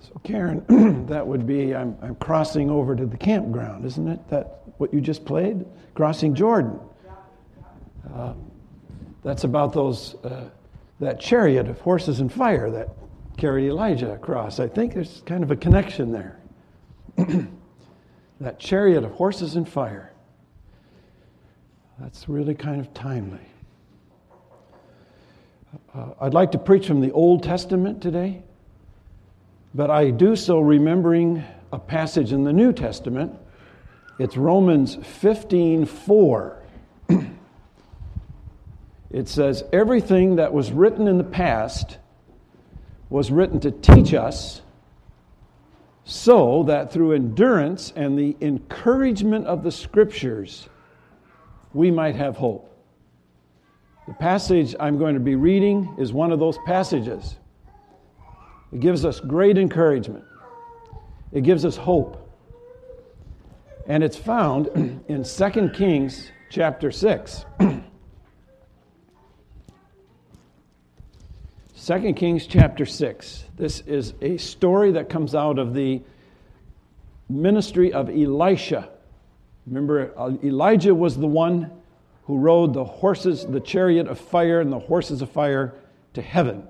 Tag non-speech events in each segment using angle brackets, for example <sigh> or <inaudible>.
So, Karen, <clears throat> that would be I'm, I'm crossing over to the campground, isn't it? That what you just played? Crossing Jordan. Uh, that's about those uh, that chariot of horses and fire that carried Elijah across. I think there's kind of a connection there. <clears throat> that chariot of horses and fire. That's really kind of timely. Uh, I'd like to preach from the Old Testament today. But I do so remembering a passage in the New Testament. It's Romans 15 4. <clears throat> it says, Everything that was written in the past was written to teach us so that through endurance and the encouragement of the scriptures, we might have hope. The passage I'm going to be reading is one of those passages. It gives us great encouragement. It gives us hope. And it's found <clears throat> in 2 Kings chapter 6. <clears throat> 2 Kings chapter 6. This is a story that comes out of the ministry of Elisha. Remember, uh, Elijah was the one who rode the horses, the chariot of fire and the horses of fire to heaven.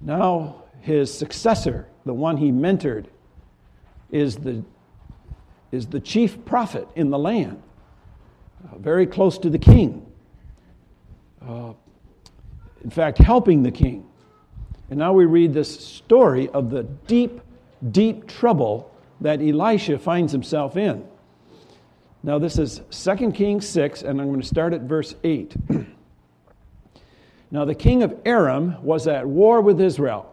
Now, his successor, the one he mentored, is the, is the chief prophet in the land, uh, very close to the king. Uh, in fact, helping the king. And now we read this story of the deep, deep trouble that Elisha finds himself in. Now, this is 2 Kings 6, and I'm going to start at verse 8. <clears throat> Now, the king of Aram was at war with Israel.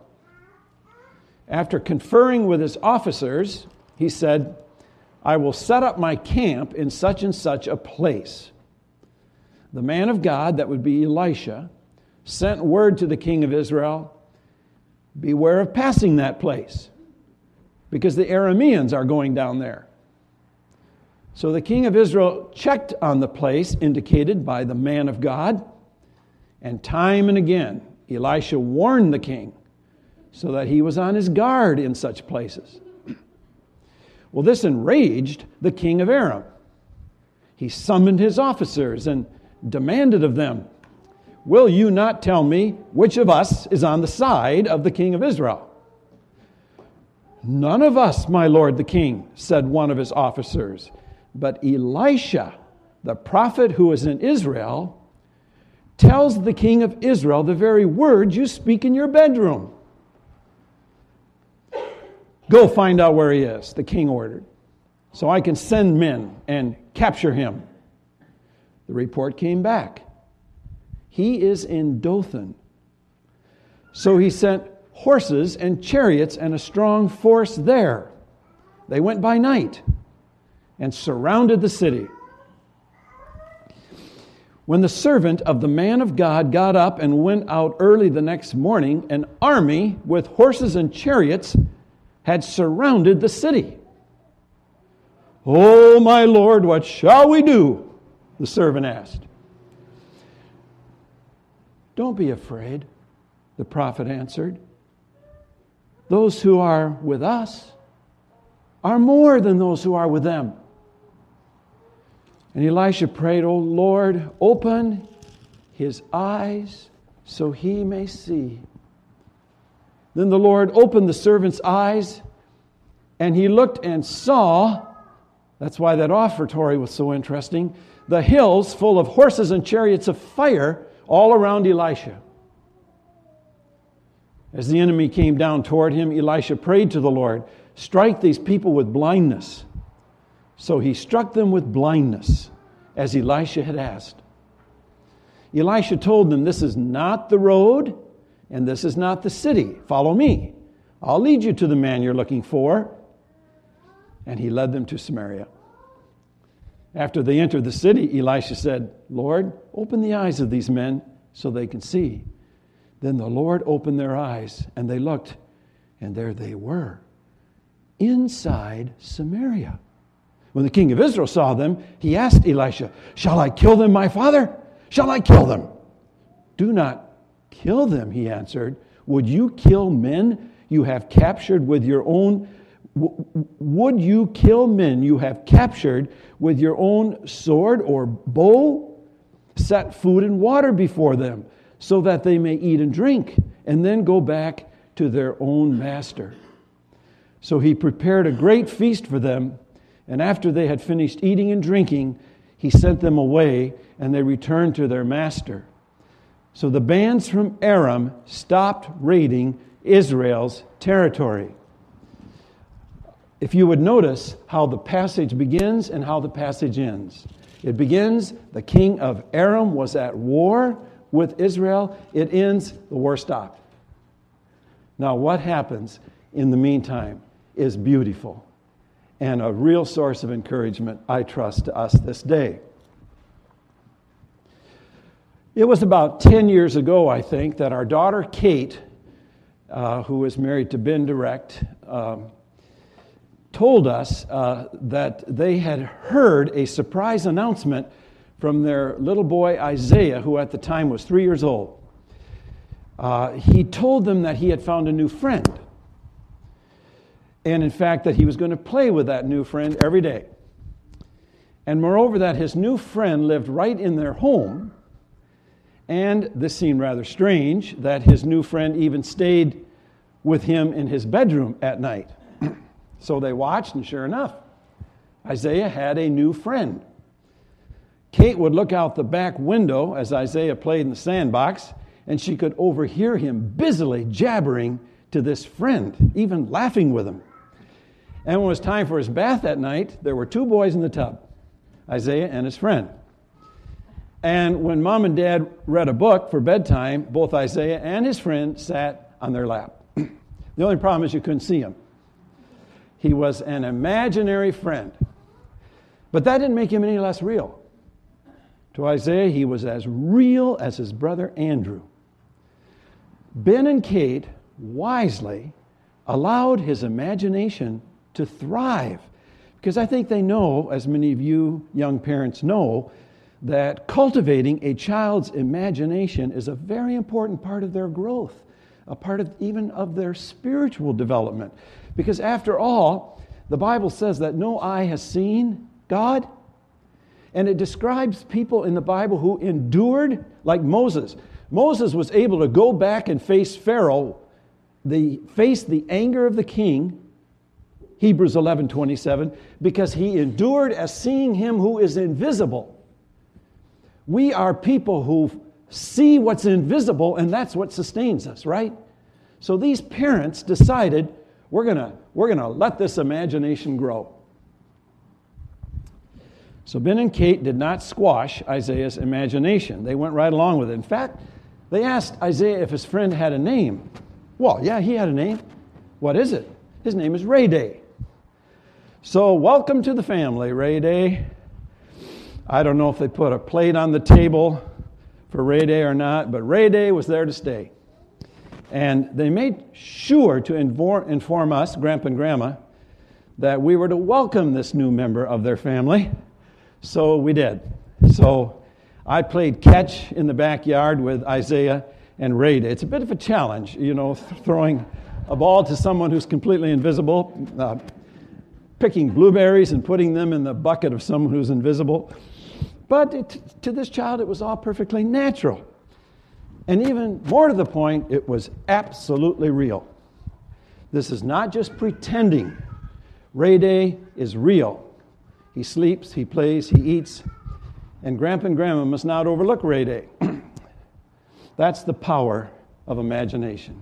After conferring with his officers, he said, I will set up my camp in such and such a place. The man of God, that would be Elisha, sent word to the king of Israel Beware of passing that place, because the Arameans are going down there. So the king of Israel checked on the place indicated by the man of God and time and again, Elisha warned the king so that he was on his guard in such places. Well, this enraged the king of Aram. He summoned his officers and demanded of them, Will you not tell me which of us is on the side of the king of Israel? None of us, my lord the king, said one of his officers, but Elisha, the prophet who is in Israel, tells the king of Israel the very words you speak in your bedroom. Go find out where he is, the king ordered, so I can send men and capture him. The report came back. He is in Dothan. So he sent horses and chariots and a strong force there. They went by night and surrounded the city. When the servant of the man of God got up and went out early the next morning, an army with horses and chariots had surrounded the city. Oh, my Lord, what shall we do? The servant asked. Don't be afraid, the prophet answered. Those who are with us are more than those who are with them. And Elisha prayed, O Lord, open his eyes so he may see. Then the Lord opened the servant's eyes, and he looked and saw. That's why that offertory was so interesting. The hills full of horses and chariots of fire all around Elisha. As the enemy came down toward him, Elisha prayed to the Lord, Strike these people with blindness. So he struck them with blindness, as Elisha had asked. Elisha told them, This is not the road, and this is not the city. Follow me. I'll lead you to the man you're looking for. And he led them to Samaria. After they entered the city, Elisha said, Lord, open the eyes of these men so they can see. Then the Lord opened their eyes, and they looked, and there they were, inside Samaria. When the king of Israel saw them, he asked Elisha, Shall I kill them, my father? Shall I kill them? Do not kill them, he answered. Would you kill men you have captured with your own would you kill men you have captured with your own sword or bow? Set food and water before them so that they may eat and drink and then go back to their own master. So he prepared a great feast for them, and after they had finished eating and drinking, he sent them away, and they returned to their master. So the bands from Aram stopped raiding Israel's territory if you would notice how the passage begins and how the passage ends. It begins, the king of Aram was at war with Israel. It ends, the war stopped. Now, what happens in the meantime is beautiful and a real source of encouragement, I trust, to us this day. It was about 10 years ago, I think, that our daughter Kate, uh, who was married to Ben Direct, um, told us uh, that they had heard a surprise announcement from their little boy Isaiah, who at the time was three years old. Uh, he told them that he had found a new friend. And in fact, that he was going to play with that new friend every day. And moreover, that his new friend lived right in their home. And this seemed rather strange that his new friend even stayed with him in his bedroom at night. <clears throat> So they watched, and sure enough, Isaiah had a new friend. Kate would look out the back window as Isaiah played in the sandbox, and she could overhear him busily jabbering to this friend, even laughing with him. And when it was time for his bath that night, there were two boys in the tub Isaiah and his friend. And when mom and dad read a book for bedtime, both Isaiah and his friend sat on their lap. <clears throat> the only problem is you couldn't see him. He was an imaginary friend. But that didn't make him any less real. To Isaiah, he was as real as his brother Andrew. Ben and Kate wisely allowed his imagination to thrive. Because I think they know, as many of you young parents know, that cultivating a child's imagination is a very important part of their growth, a part of even of their spiritual development. Because after all, the Bible says that no eye has seen God. And it describes people in the Bible who endured, like Moses. Moses was able to go back and face Pharaoh, the, face the anger of the king, Hebrews 11 27, because he endured as seeing him who is invisible. We are people who see what's invisible, and that's what sustains us, right? So these parents decided we're going to we're to let this imagination grow. So Ben and Kate did not squash Isaiah's imagination. They went right along with it. In fact, they asked Isaiah if his friend had a name. Well, yeah, he had a name. What is it? His name is Ray Day. So, welcome to the family, Ray Day. I don't know if they put a plate on the table for Ray Day or not, but Ray Day was there to stay. And they made sure to inform us, Grandpa and Grandma, that we were to welcome this new member of their family. So we did. So I played catch in the backyard with Isaiah and Ray. Day. It's a bit of a challenge, you know, throwing a ball to someone who's completely invisible, uh, picking blueberries and putting them in the bucket of someone who's invisible. But it, to this child, it was all perfectly natural. And even more to the point, it was absolutely real. This is not just pretending. Ray Day is real. He sleeps, he plays, he eats, and Grandpa and Grandma must not overlook Ray Day. <clears throat> That's the power of imagination.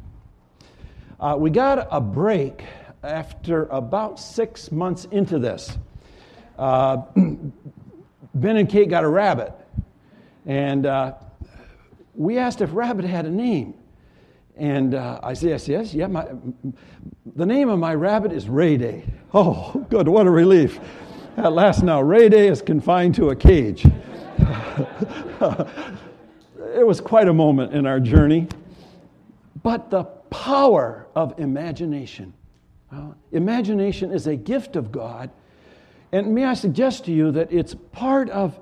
Uh, we got a break after about six months into this. Uh, <clears throat> ben and Kate got a rabbit, and uh, we asked if rabbit had a name. And uh, I said, yes, yes, yeah, my, the name of my rabbit is Ray Day. <laughs> Oh, good, what a relief. At last now, Ray Day is confined to a cage. <laughs> it was quite a moment in our journey. But the power of imagination. Uh, imagination is a gift of God. And may I suggest to you that it's part of,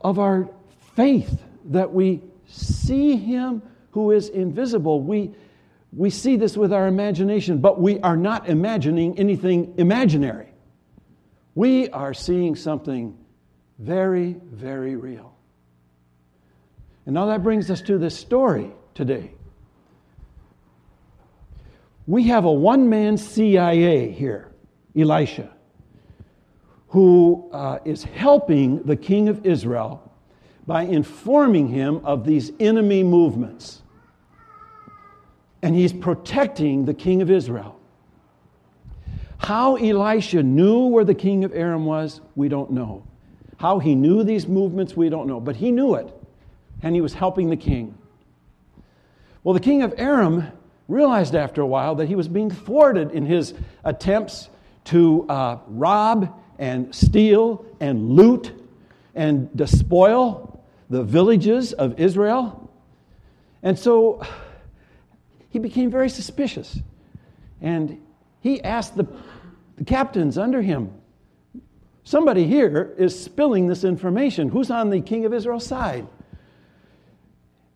of our faith that we see him who is invisible. We, we see this with our imagination, but we are not imagining anything imaginary. We are seeing something very, very real. And now that brings us to this story today. We have a one man CIA here, Elisha, who uh, is helping the king of Israel by informing him of these enemy movements and he's protecting the king of Israel. How Elisha knew where the king of Aram was, we don't know. How he knew these movements, we don't know. But he knew it, and he was helping the king. Well, the king of Aram realized after a while that he was being thwarted in his attempts to uh, rob and steal and loot and despoil the villages of Israel. And so he became very suspicious. And he asked the, the captains under him, Somebody here is spilling this information. Who's on the king of Israel's side?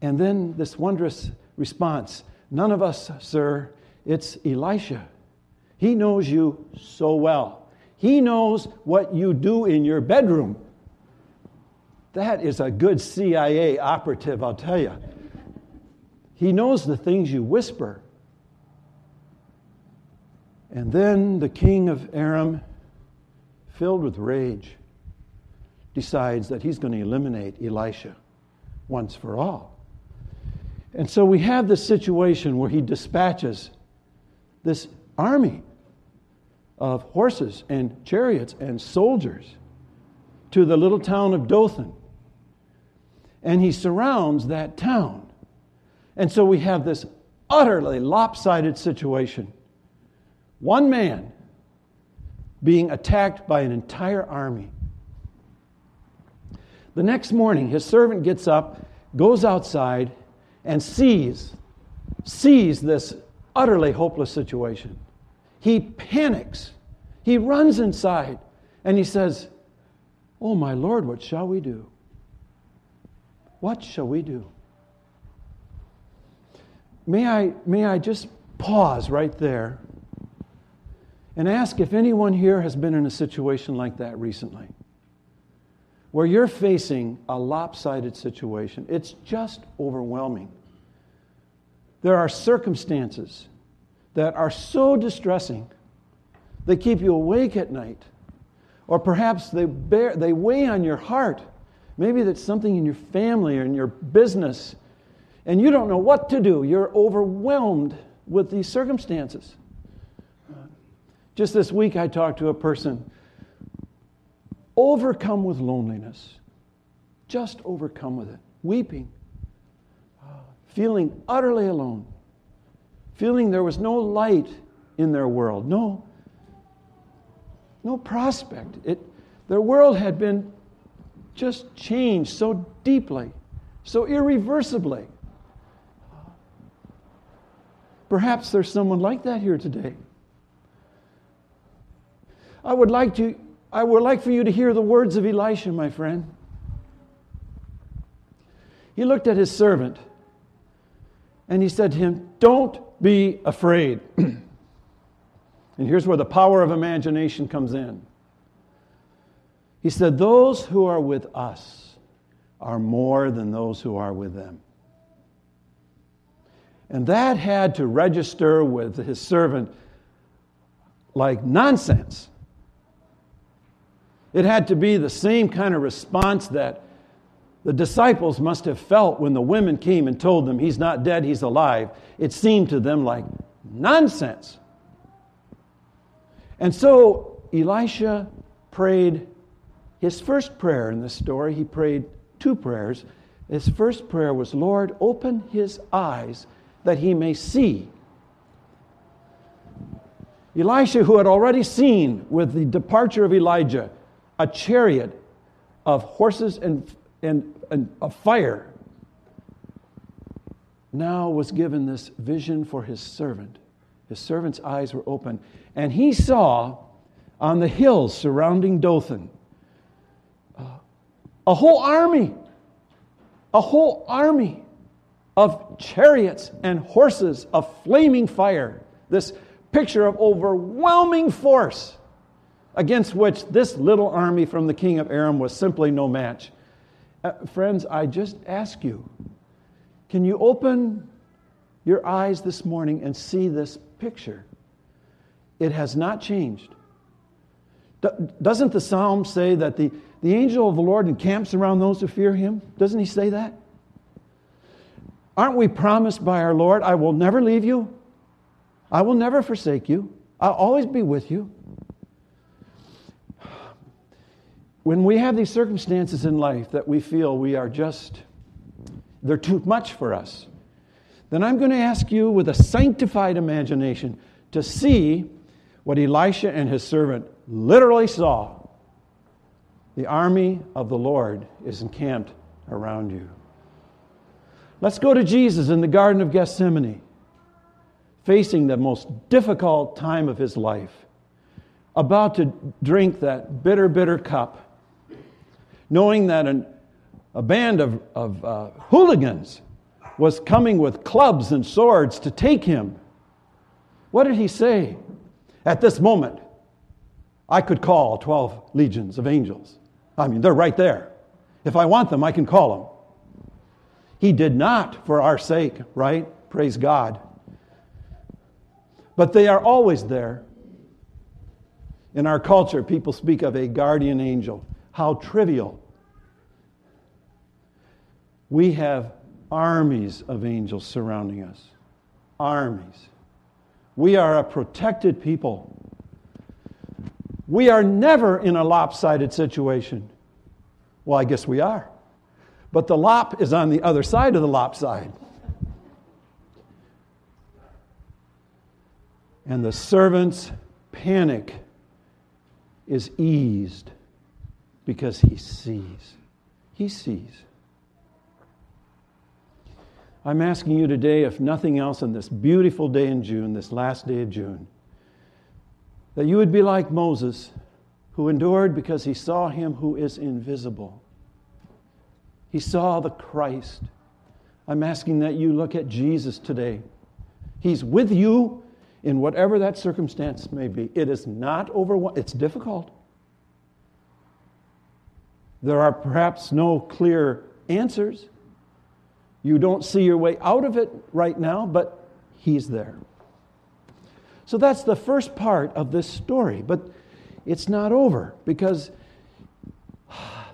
And then this wondrous response None of us, sir. It's Elisha. He knows you so well. He knows what you do in your bedroom. That is a good CIA operative, I'll tell you. He knows the things you whisper. And then the king of Aram, filled with rage, decides that he's going to eliminate Elisha once for all. And so we have this situation where he dispatches this army of horses and chariots and soldiers to the little town of Dothan. And he surrounds that town. And so we have this utterly lopsided situation. One man being attacked by an entire army. The next morning, his servant gets up, goes outside, and sees, sees this utterly hopeless situation. He panics. He runs inside and he says, Oh, my Lord, what shall we do? What shall we do? May I, may I just pause right there and ask if anyone here has been in a situation like that recently, where you're facing a lopsided situation. It's just overwhelming. There are circumstances that are so distressing, they keep you awake at night, or perhaps they, bear, they weigh on your heart. Maybe that's something in your family or in your business and you don't know what to do. You're overwhelmed with these circumstances. Just this week, I talked to a person overcome with loneliness, just overcome with it, weeping, ah, feeling utterly alone, feeling there was no light in their world, no, no prospect. It, their world had been just changed so deeply, so irreversibly. Perhaps there's someone like that here today. I would like to I would like for you to hear the words of Elisha, my friend. He looked at his servant and he said to him, Don't be afraid. <clears throat> and here's where the power of imagination comes in. He said, Those who are with us are more than those who are with them. And that had to register with his servant like nonsense. It had to be the same kind of response that the disciples must have felt when the women came and told them, He's not dead, He's alive. It seemed to them like nonsense. And so Elisha prayed his first prayer in this story. He prayed two prayers. His first prayer was, Lord, open his eyes that he may see. Elisha, who had already seen with the departure of Elijah a chariot of horses and, and, and a fire, now was given this vision for his servant. His servant's eyes were open, and he saw on the hills surrounding Dothan uh, a whole army, a whole army of chariots and horses of flaming fire. This picture of overwhelming force against which this little army from the king of Aram was simply no match. Uh, friends, I just ask you can you open your eyes this morning and see this picture? It has not changed. Doesn't the psalm say that the, the angel of the Lord encamps around those who fear him? Doesn't he say that? Aren't we promised by our Lord, I will never leave you? I will never forsake you. I'll always be with you. When we have these circumstances in life that we feel we are just, they're too much for us, then I'm going to ask you with a sanctified imagination to see what Elisha and his servant literally saw. The army of the Lord is encamped around you. Let's go to Jesus in the Garden of Gethsemane, facing the most difficult time of his life, about to drink that bitter, bitter cup, knowing that an, a band of, of uh, hooligans was coming with clubs and swords to take him. What did he say? At this moment, I could call 12 legions of angels. I mean, they're right there. If I want them, I can call them. He did not for our sake, right? Praise God. But they are always there. In our culture, people speak of a guardian angel. How trivial. We have armies of angels surrounding us. Armies. We are a protected people. We are never in a lopsided situation. Well, I guess we are. But the lop is on the other side of the lopside. And the servant's panic is eased because he sees. He sees. I'm asking you today, if nothing else, on this beautiful day in June, this last day of June, that you would be like Moses, who endured because he saw him who is invisible. He saw the Christ. I'm asking that you look at Jesus today. He's with you in whatever that circumstance may be. It is not overwhelming, it's difficult. There are perhaps no clear answers. You don't see your way out of it right now, but He's there. So that's the first part of this story. But it's not over because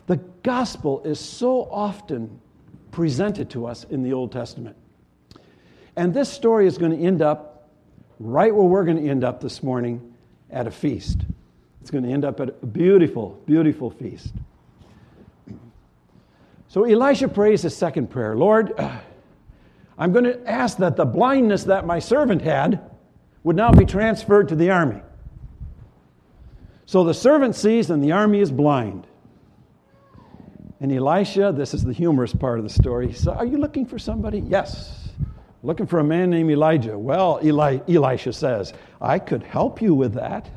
the gospel is so often presented to us in the Old Testament. And this story is going to end up right where we're going to end up this morning at a feast. It's going to end up at a beautiful, beautiful feast. So Elisha prays his second prayer Lord, <clears throat> I'm going to ask that the blindness that my servant had would now be transferred to the army. So the servant sees, and the army is blind. And Elisha, this is the humorous part of the story, he says, Are you looking for somebody? Yes. Looking for a man named Elijah. Well, Eli, Elisha says, I could help you with that.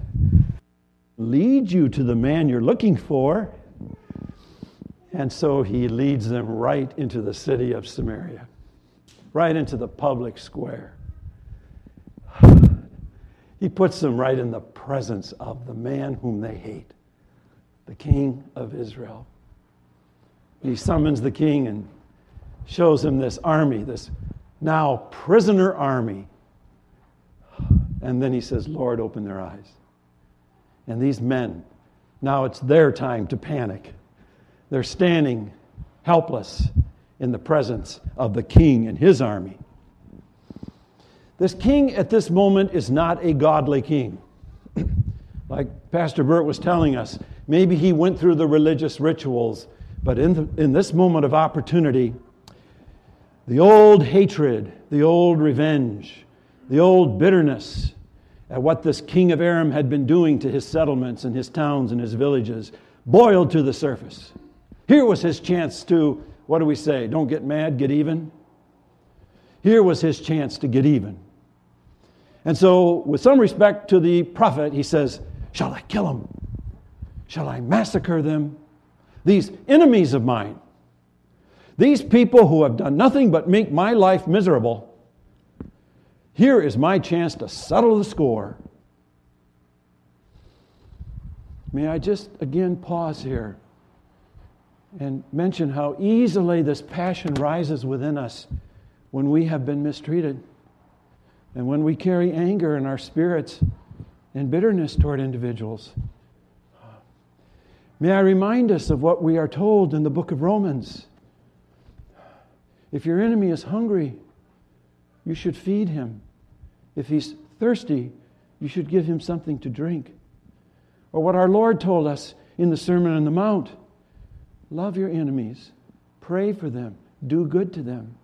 Lead you to the man you're looking for. And so he leads them right into the city of Samaria, right into the public square. <sighs> He puts them right in the presence of the man whom they hate, the king of Israel. He summons the king and shows him this army, this now prisoner army. <sighs> And then he says, Lord, open their eyes. And these men, now it's their time to panic. They're standing helpless in the presence of the king and his army. This king at this moment is not a godly king. <clears throat> like Pastor Burt was telling us, maybe he went through the religious rituals, but in, the, in this moment of opportunity, the old hatred, the old revenge, the old bitterness at what this king of Aram had been doing to his settlements and his towns and his villages boiled to the surface. Here was his chance to, what do we say? Don't get mad, get even. Here was his chance to get even. And so, with some respect to the prophet, he says, Shall I kill them? Shall I massacre them? These enemies of mine, These people who have done nothing but make my life miserable, here is my chance to settle the score. May I just again pause here and mention how easily this passion rises within us when we have been mistreated and when we carry anger in our spirits and bitterness toward individuals. May I remind us of what we are told in the book of Romans. If your enemy is hungry, you should feed him. If he's thirsty, you should give him something to drink. Or what our Lord told us in the Sermon on the Mount love your enemies, pray for them, do good to them.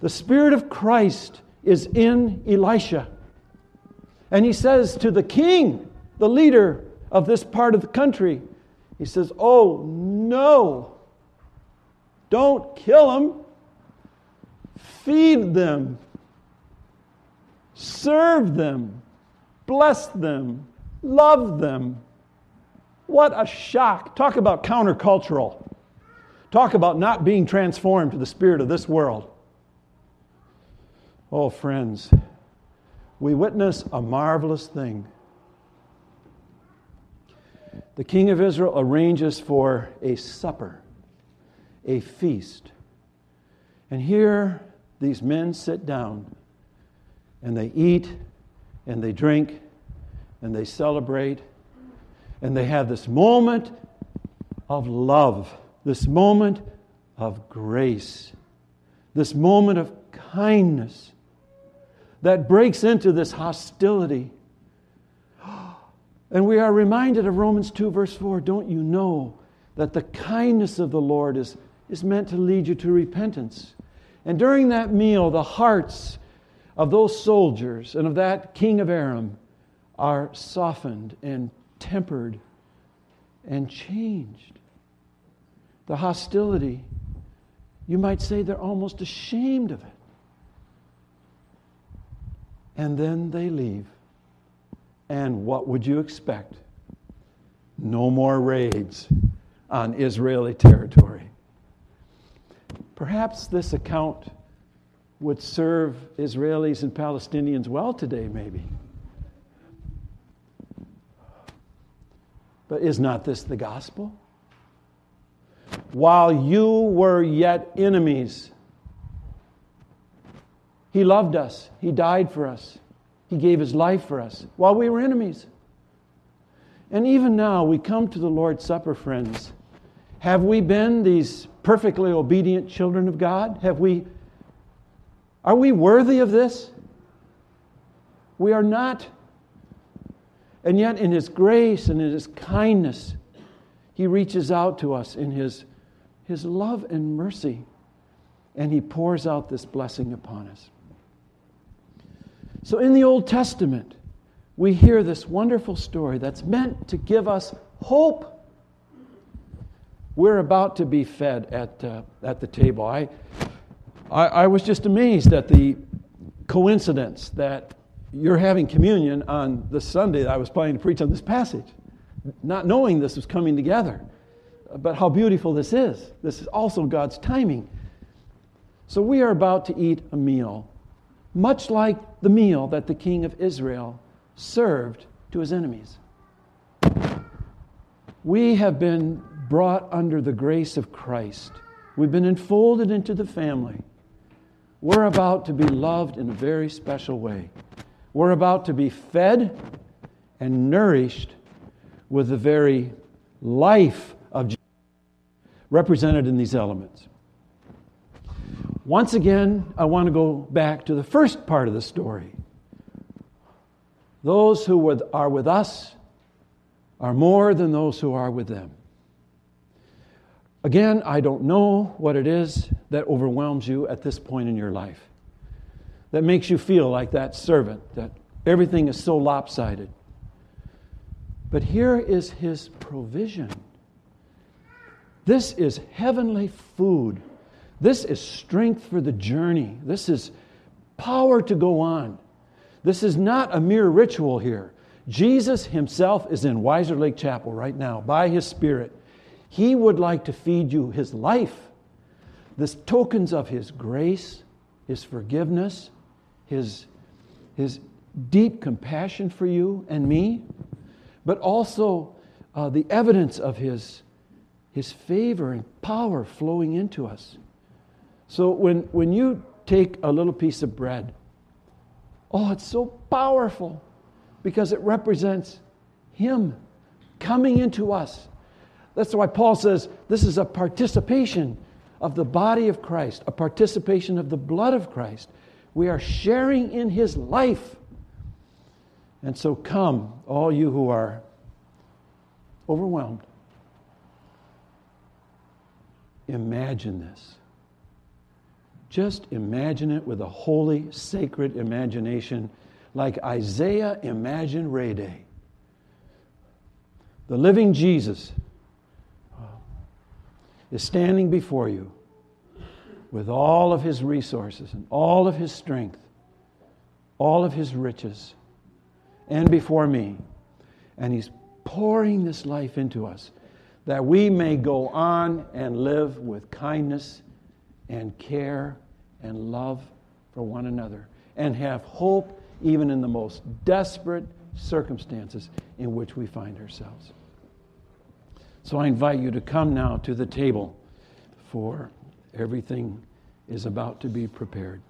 The Spirit of Christ is in Elisha. And he says to the king, the leader of this part of the country, he says, Oh, no, don't kill them, feed them, serve them, bless them, love them. What a shock. Talk about countercultural. Talk about not being transformed to the spirit of this world. Oh, friends, we witness a marvelous thing. The king of Israel arranges for a supper, a feast. And here these men sit down and they eat and they drink and they celebrate and they have this moment of love, this moment of grace, this moment of kindness that breaks into this hostility. <gasps> And we are reminded of Romans 2, verse 4 don't you know that the kindness of the Lord is, is meant to lead you to repentance? And during that meal, the hearts of those soldiers and of that king of Aram are softened and tempered and changed. The hostility, you might say they're almost ashamed of it. And then they leave. And what would you expect? No more raids on Israeli territory. Perhaps this account would serve Israelis and Palestinians well today, maybe. But is not this the gospel? While you were yet enemies, he loved us. He died for us. He gave his life for us while we were enemies. And even now, we come to the Lord's Supper, friends. Have we been these perfectly obedient children of God? Have we are we worthy of this? We are not. And yet, in His grace and in His kindness, He reaches out to us in His, His love and mercy, and He pours out this blessing upon us. So in the Old Testament, we hear this wonderful story that's meant to give us hope. We're about to be fed at, uh, at the table. I, I, I was just amazed at the coincidence that you're having communion on the Sunday that I was planning to preach on this passage, not knowing this was coming together. But how beautiful this is. This is also God's timing. So we are about to eat a meal much like the meal that the king of Israel served to his enemies. We have been brought under the grace of Christ. We've been enfolded into the family. We're about to be loved in a very special way. We're about to be fed and nourished with the very life of Jesus represented in these elements. Once again, I want to go back to the first part of the story. Those who are with us are more than those who are with them. Again, I don't know what it is that overwhelms you at this point in your life, that makes you feel like that servant, that everything is so lopsided. But here is his provision. This is heavenly food this is strength for the journey. This is power to go on. This is not a mere ritual here. Jesus himself is in Wiser Lake Chapel right now by his Spirit. He would like to feed you his life. this tokens of his grace, his forgiveness, his, his deep compassion for you and me, but also uh, the evidence of his, his favor and power flowing into us. So when, when you take a little piece of bread, oh, it's so powerful because it represents him coming into us. That's why Paul says this is a participation of the body of Christ, a participation of the blood of Christ. We are sharing in his life. And so come, all you who are overwhelmed. Imagine this. Just imagine it with a holy, sacred imagination, like Isaiah imagined Ray Day. The living Jesus is standing before you with all of his resources and all of his strength, all of his riches, and before me. And he's pouring this life into us that we may go on and live with kindness and care and love for one another and have hope even in the most desperate circumstances in which we find ourselves. So I invite you to come now to the table, for everything is about to be prepared.